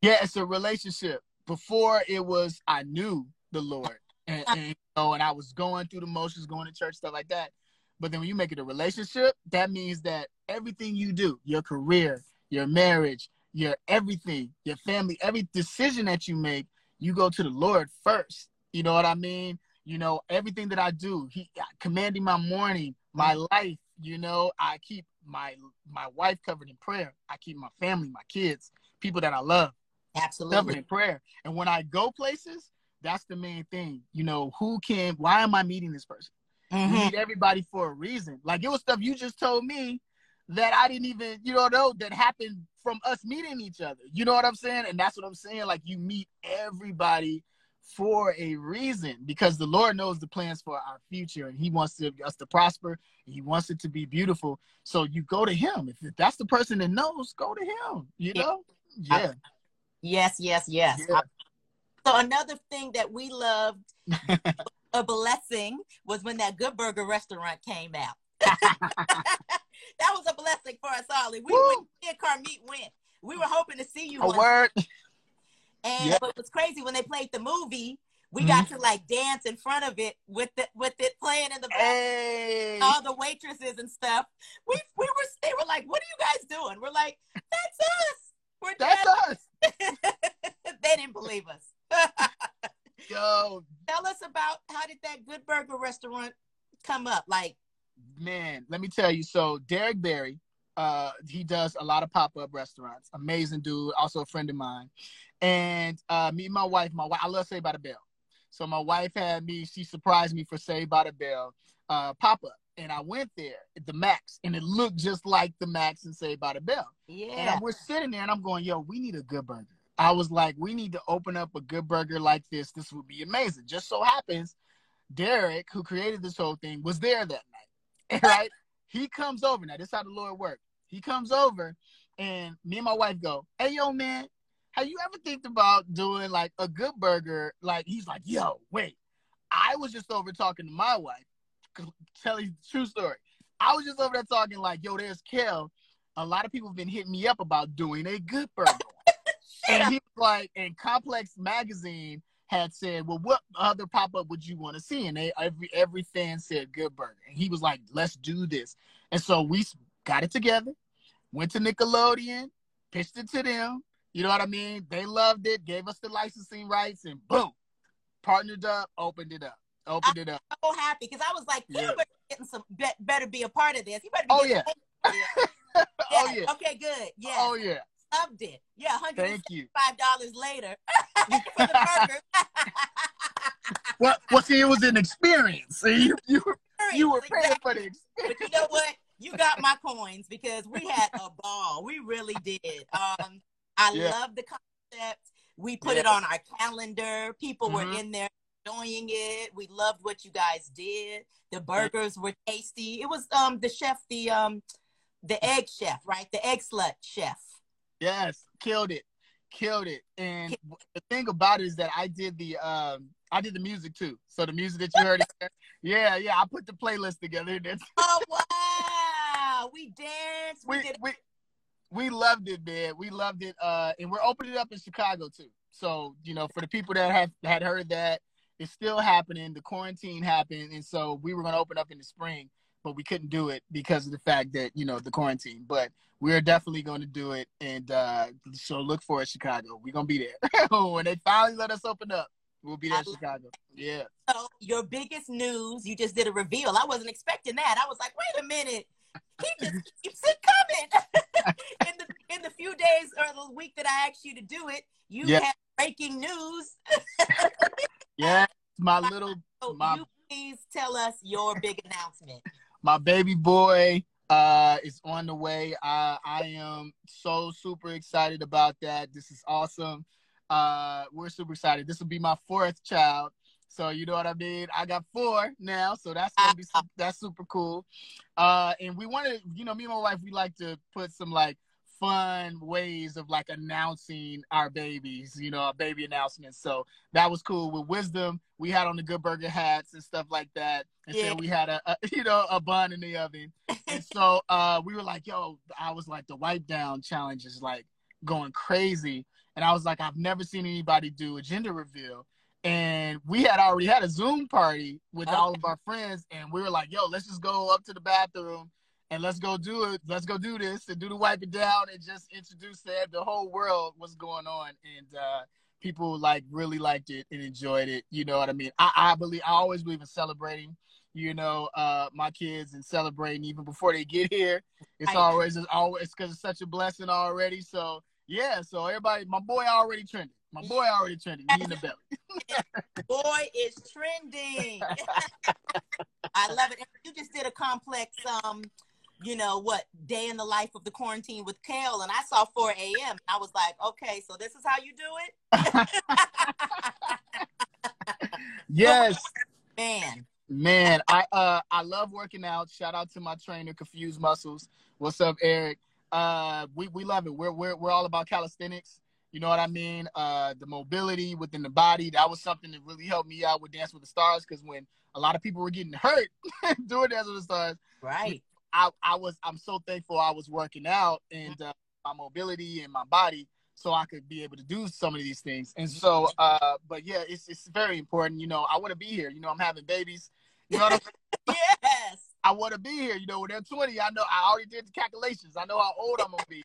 Yeah, it's a relationship. Before it was, I knew the Lord, and, and you know, and I was going through the motions, going to church, stuff like that. But then when you make it a relationship, that means that everything you do, your career, your marriage, your everything, your family, every decision that you make, you go to the Lord first. You know what I mean? You know, everything that I do, He commanding my morning, my life. You know, I keep my my wife covered in prayer. I keep my family, my kids, people that I love covered Absolutely. in prayer. And when I go places, that's the main thing. You know, who can, why am I meeting this person? You Mhm. meet everybody for a reason. Like it was stuff you just told me that I didn't even, you know, know that happened from us meeting each other. You know what I'm saying? And that's what I'm saying. Like you meet everybody for a reason because the Lord knows the plans for our future and He wants to, us to prosper. He wants it to be beautiful. So you go to Him. If that's the person that knows, go to Him. You Yeah. know? Yeah. Yes, yes, yes. Yeah. So another thing that we loved, a blessing, was when that Good Burger restaurant came out. that was a blessing for us all. And we, Woo. went, me and Carmeet went. We were hoping to see you. A word. And Yeah. it was crazy when they played the movie. We Mhm. got to like dance in front of it with the with it playing in the back. Hey. All the waitresses and stuff. We we were they were like, "What are you guys doing?" We're like, "That's us. We're That's us. they didn't believe us. Yo, Tell us about how did that Good Burger restaurant come up? Like, man, let me tell you. So Derek Berry, uh, he does a lot of pop-up restaurants. Amazing dude, also a friend of mine. And uh, me and my wife, my wife, I love Saved by the Bell. So my wife had me, she surprised me for Saved by the Bell uh, pop-up. And I went there at the Max, and it looked just like the Max and Saved by the Bell. And yeah, I'm, we're sitting there, and I'm going, "Yo, we need a good burger." I was like, "We need to open up a good burger like this. This would be amazing." Just so happens Derek, who created this whole thing, was there that night. Right? he comes over. Now, this is how the Lord worked. He comes over, and me and my wife go, "Hey, yo, man, have you ever think about doing like a good burger? Like, he's like, yo, wait, I was just over talking to my wife, telling you the true story. I was just over there talking like, yo, there's Kel. A lot of people have been hitting me up about doing a good burger. and he was like, and Complex Magazine had said, well, what other pop up would you want to see? And they every every fan said Good Burger, and he was like, let's do this. And so we got it together, went to Nickelodeon, pitched it to them. You know what I mean? They loved it, gave us the licensing rights, and boom, partnered up, opened it up, opened it up. so happy because I was like, Yeah. Gilbert getting some be- better be a part of this. He better be Oh, getting yeah. oh yeah, Okay, good. Yeah. oh yeah. Loved it. Yeah, hundred five dollars later for the burger. Well, well, see, it was an experience. See, you you, you were paying Exactly. for the experience. But you know what? You got my coins because we had a ball. We really did. Um, I Yeah. love the concept. We put Yeah. it on our calendar. People Mhm. were in there enjoying it. We loved what you guys did. The burgers were tasty. It was um the chef, the um the egg chef, right? The Eggslut chef. Yes, killed it, killed it. And the thing about it is that I did the um I did the music too. So the music that you heard, yeah, yeah, I put the playlist together. Oh wow! We danced. We, we, did. we we loved it, man. We loved it. Uh, and we're opening it up in Chicago too. So you know, for the people that have had heard that, it's still happening. The quarantine happened, and so we were going to open up in the spring, but we couldn't do it because of the fact that you know the quarantine. But we're definitely going to do it, and uh, so look for it, Chicago. We're gonna be there when they finally let us open up. We'll be there, I Chicago. Yeah. So your biggest news, you just did a reveal. I wasn't expecting that. I was like, wait a minute. He just keeps it coming. in the in the few days or the week that I asked you to do it, you Yeah. had breaking news. Yeah, my little So My- you please tell us your big announcement. My baby boy uh is on the way. I i am so super excited about that. This is awesome. Uh we're super excited. This will be my fourth child. So you know what i mean? I got four now so that's gonna be that's super cool. Uh and we want to you know me and my wife we like to put some like fun ways of like announcing our babies you know our baby announcements so that was cool. With wisdom we had on the good burger hats and stuff like that and Yeah. so we had a, a you know a bun in the oven. And so uh we were like yo i was like the wipe down challenge is like going crazy. And i was like i've never seen anybody do a gender reveal. And we had already had a zoom party with Okay. all of our friends. And we were like yo let's just go up to the bathroom and let's go do it let's go do this and do the wipe it down and just introduce that the whole world what's going on and uh people like really liked it and enjoyed it you know what i mean i, I believe i always believe in celebrating you know, uh, my kids and celebrating even before they get here. It's Right. always it's always because it's such a blessing already. So yeah, so everybody, my boy already trending. My boy already trending. He in the belly. Boy is trending. I love it. You just did a complex um you know what day in the life of the quarantine with Kel, and I saw 4 a.m. I was like, okay, so this is how you do it, Yes, man. man. I uh I love working out. Shout out to my trainer, Confused Muscles. What's up, Eric? Uh, we we love it. We're we're we're all about calisthenics. You know what I mean? Uh, the mobility within the body. That was something that really helped me out with Dance with the Stars because when a lot of people were getting hurt doing Dance with the Stars, Right. I, I was I'm so thankful I was working out and uh, my mobility and my body so I could be able to do some of these things. And so uh but yeah, it's it's very important. You know, I want to be here. You know, I'm having babies. You know what I'm saying? Yes. I want to be here. You know, when they're 20, I know I already did the calculations. I know how old I'm gonna be.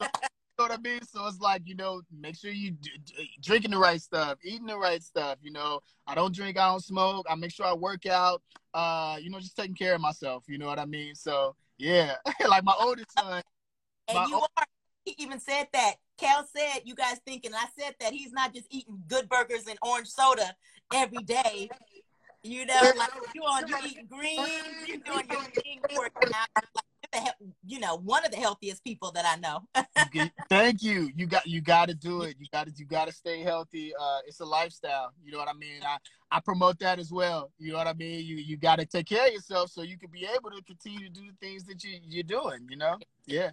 you know what I mean? So it's like, you know, make sure you d- d- drinking the right stuff, eating the right stuff. You know, I don't drink, I don't smoke. I make sure I work out. Uh, you know, just taking care of myself. You know what I mean? So yeah, like my oldest son. And you are. He even said that. Cal said, you guys thinking, I said that he's not just eating good burgers and orange soda every day. You know, like you on you eating greens, you doing your thing, working out. Like, the you know one of the healthiest people that I know. Thank you. You got you got to do it. You got to you got to stay healthy. Uh, it's a lifestyle. You know what I mean. I I promote that as well. You know what I mean. You you got to take care of yourself so you can be able to continue to do the things that you you're doing. You know. Yeah.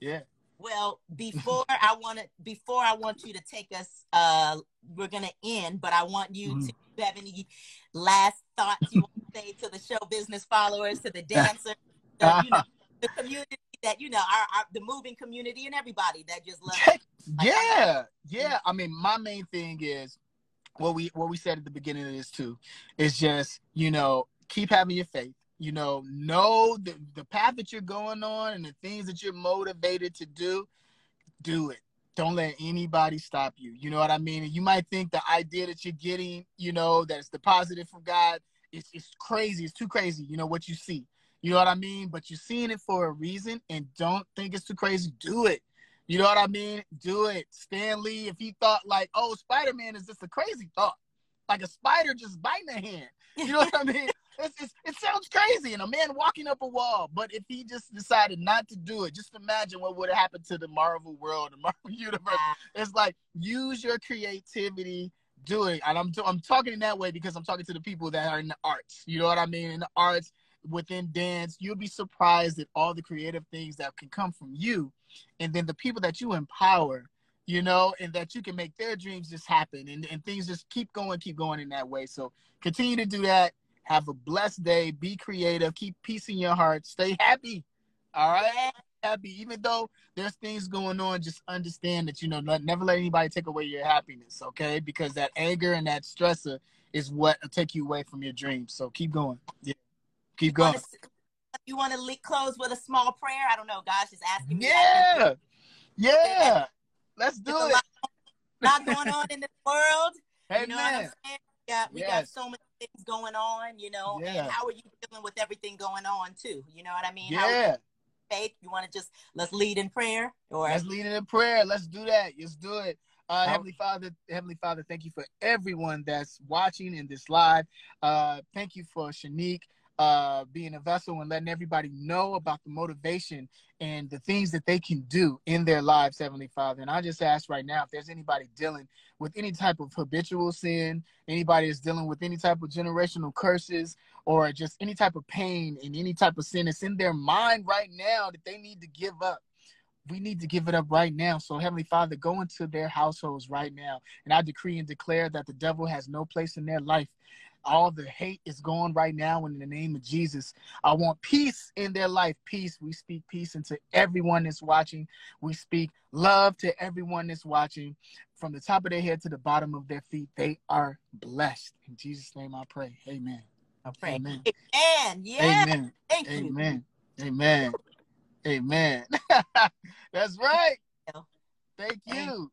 Yeah. Well, before I want to, before I want you to take us, uh, we're gonna end, but I want you Mhm. to have any last thoughts you want to say to the show business followers, to the dancers, the, you know, the community that you know, our, our the moving community and everybody that just loves. it. yeah, yeah. I mean, my main thing is what we what we said at the beginning of this too is just you know keep having your faith. You know, know the the path that you're going on and the things that you're motivated to do. Do it. Don't let anybody stop you. You know what I mean? And you might think the idea that you're getting, you know, that it's deposited from God, it's it's crazy. It's too crazy. You know what you see. You know what I mean? But you're seeing it for a reason, and don't think it's too crazy. Do it. You know what I mean? Do it. Stan Lee, if he thought like, oh, Spider Man is just a crazy thought, like a spider just biting a hand. You know what I mean? It's, it's, it sounds crazy, and a man walking up a wall. But if he just decided not to do it, just imagine what would have happened to the Marvel world, the Marvel universe. It's like use your creativity, do it. And I'm I'm talking in that way because I'm talking to the people that are in the arts. You know what I mean? In the arts, within dance, you'll be surprised at all the creative things that can come from you, and then the people that you empower. You know, and that you can make their dreams just happen, and, and things just keep going, keep going in that way. So continue to do that. Have a blessed day. Be creative. Keep peace in your heart. Stay happy. All right happy, even though there's things going on. Just understand that you know, never let anybody take away your happiness, okay? Because that anger and that stressor is what will take you away from your dreams. So keep going. Yeah, keep going. Wanna- You want to close with a small prayer? I don't know. God's just asking me. Yeah, yeah. Let's do There's a it. lot, lot going on in this world. Hey you know what I'm man, saying? Yeah, we got so many things going on, you know. Yeah. And how are you dealing with everything going on too? You know what I mean? How yeah. faith? You want to just let's lead in prayer, or Let's lead in prayer. Let's do that. Let's do it. Uh, Oh. Heavenly Father, Heavenly Father, thank you for everyone that's watching in this live. Uh, thank you for Shanique uh, being a vessel and letting everybody know about the motivation and the things that they can do in their lives, Heavenly Father. And I just ask right now if there's anybody dealing with any type of habitual sin, anybody is dealing with any type of generational curses, or just any type of pain and any type of sin that's in their mind right now that they need to give up we need to give it up right now. So, Heavenly Father, go into their households right now. And I decree and declare that the devil has no place in their life. All the hate is gone right now in the name of Jesus. I want peace in their life. Peace. We speak peace into everyone that's watching. We speak love to everyone that's watching. From the top of their head to the bottom of their feet, they are blessed. In Jesus' name I pray. Amen. I pray. Amen. Amen. Yeah. Amen. Thank you. Amen. Amen. Amen. That's right. Thank you.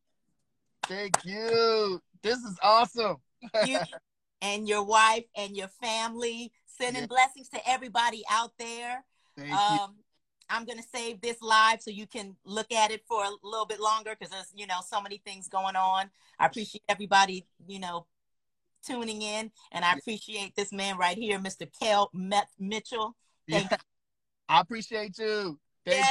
Thank you. This is awesome. You and your wife and your family. Sending Yeah. blessings to everybody out there. You. Um, I'm gonna save this live so you can look at it for a little bit longer because there's you know so many things going on. I appreciate everybody you know tuning in, and I appreciate this man right here, Mr. Kel Met- Mitchell. thank Yeah. I appreciate you. Thank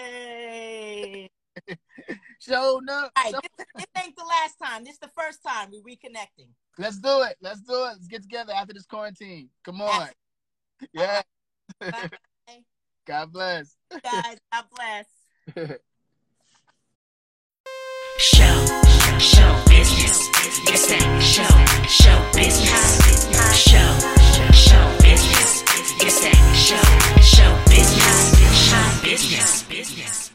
Yay! you. Up. All right, Show- this, this ain't the last time. This is the first time we're reconnecting. Let's do it. Let's do it. Let's get together after this quarantine. Come on. Yeah. Bye. God bless. Guys, God bless. show, show business. It's that show, show business. Show, show business. It's that show, show business. Show business. business.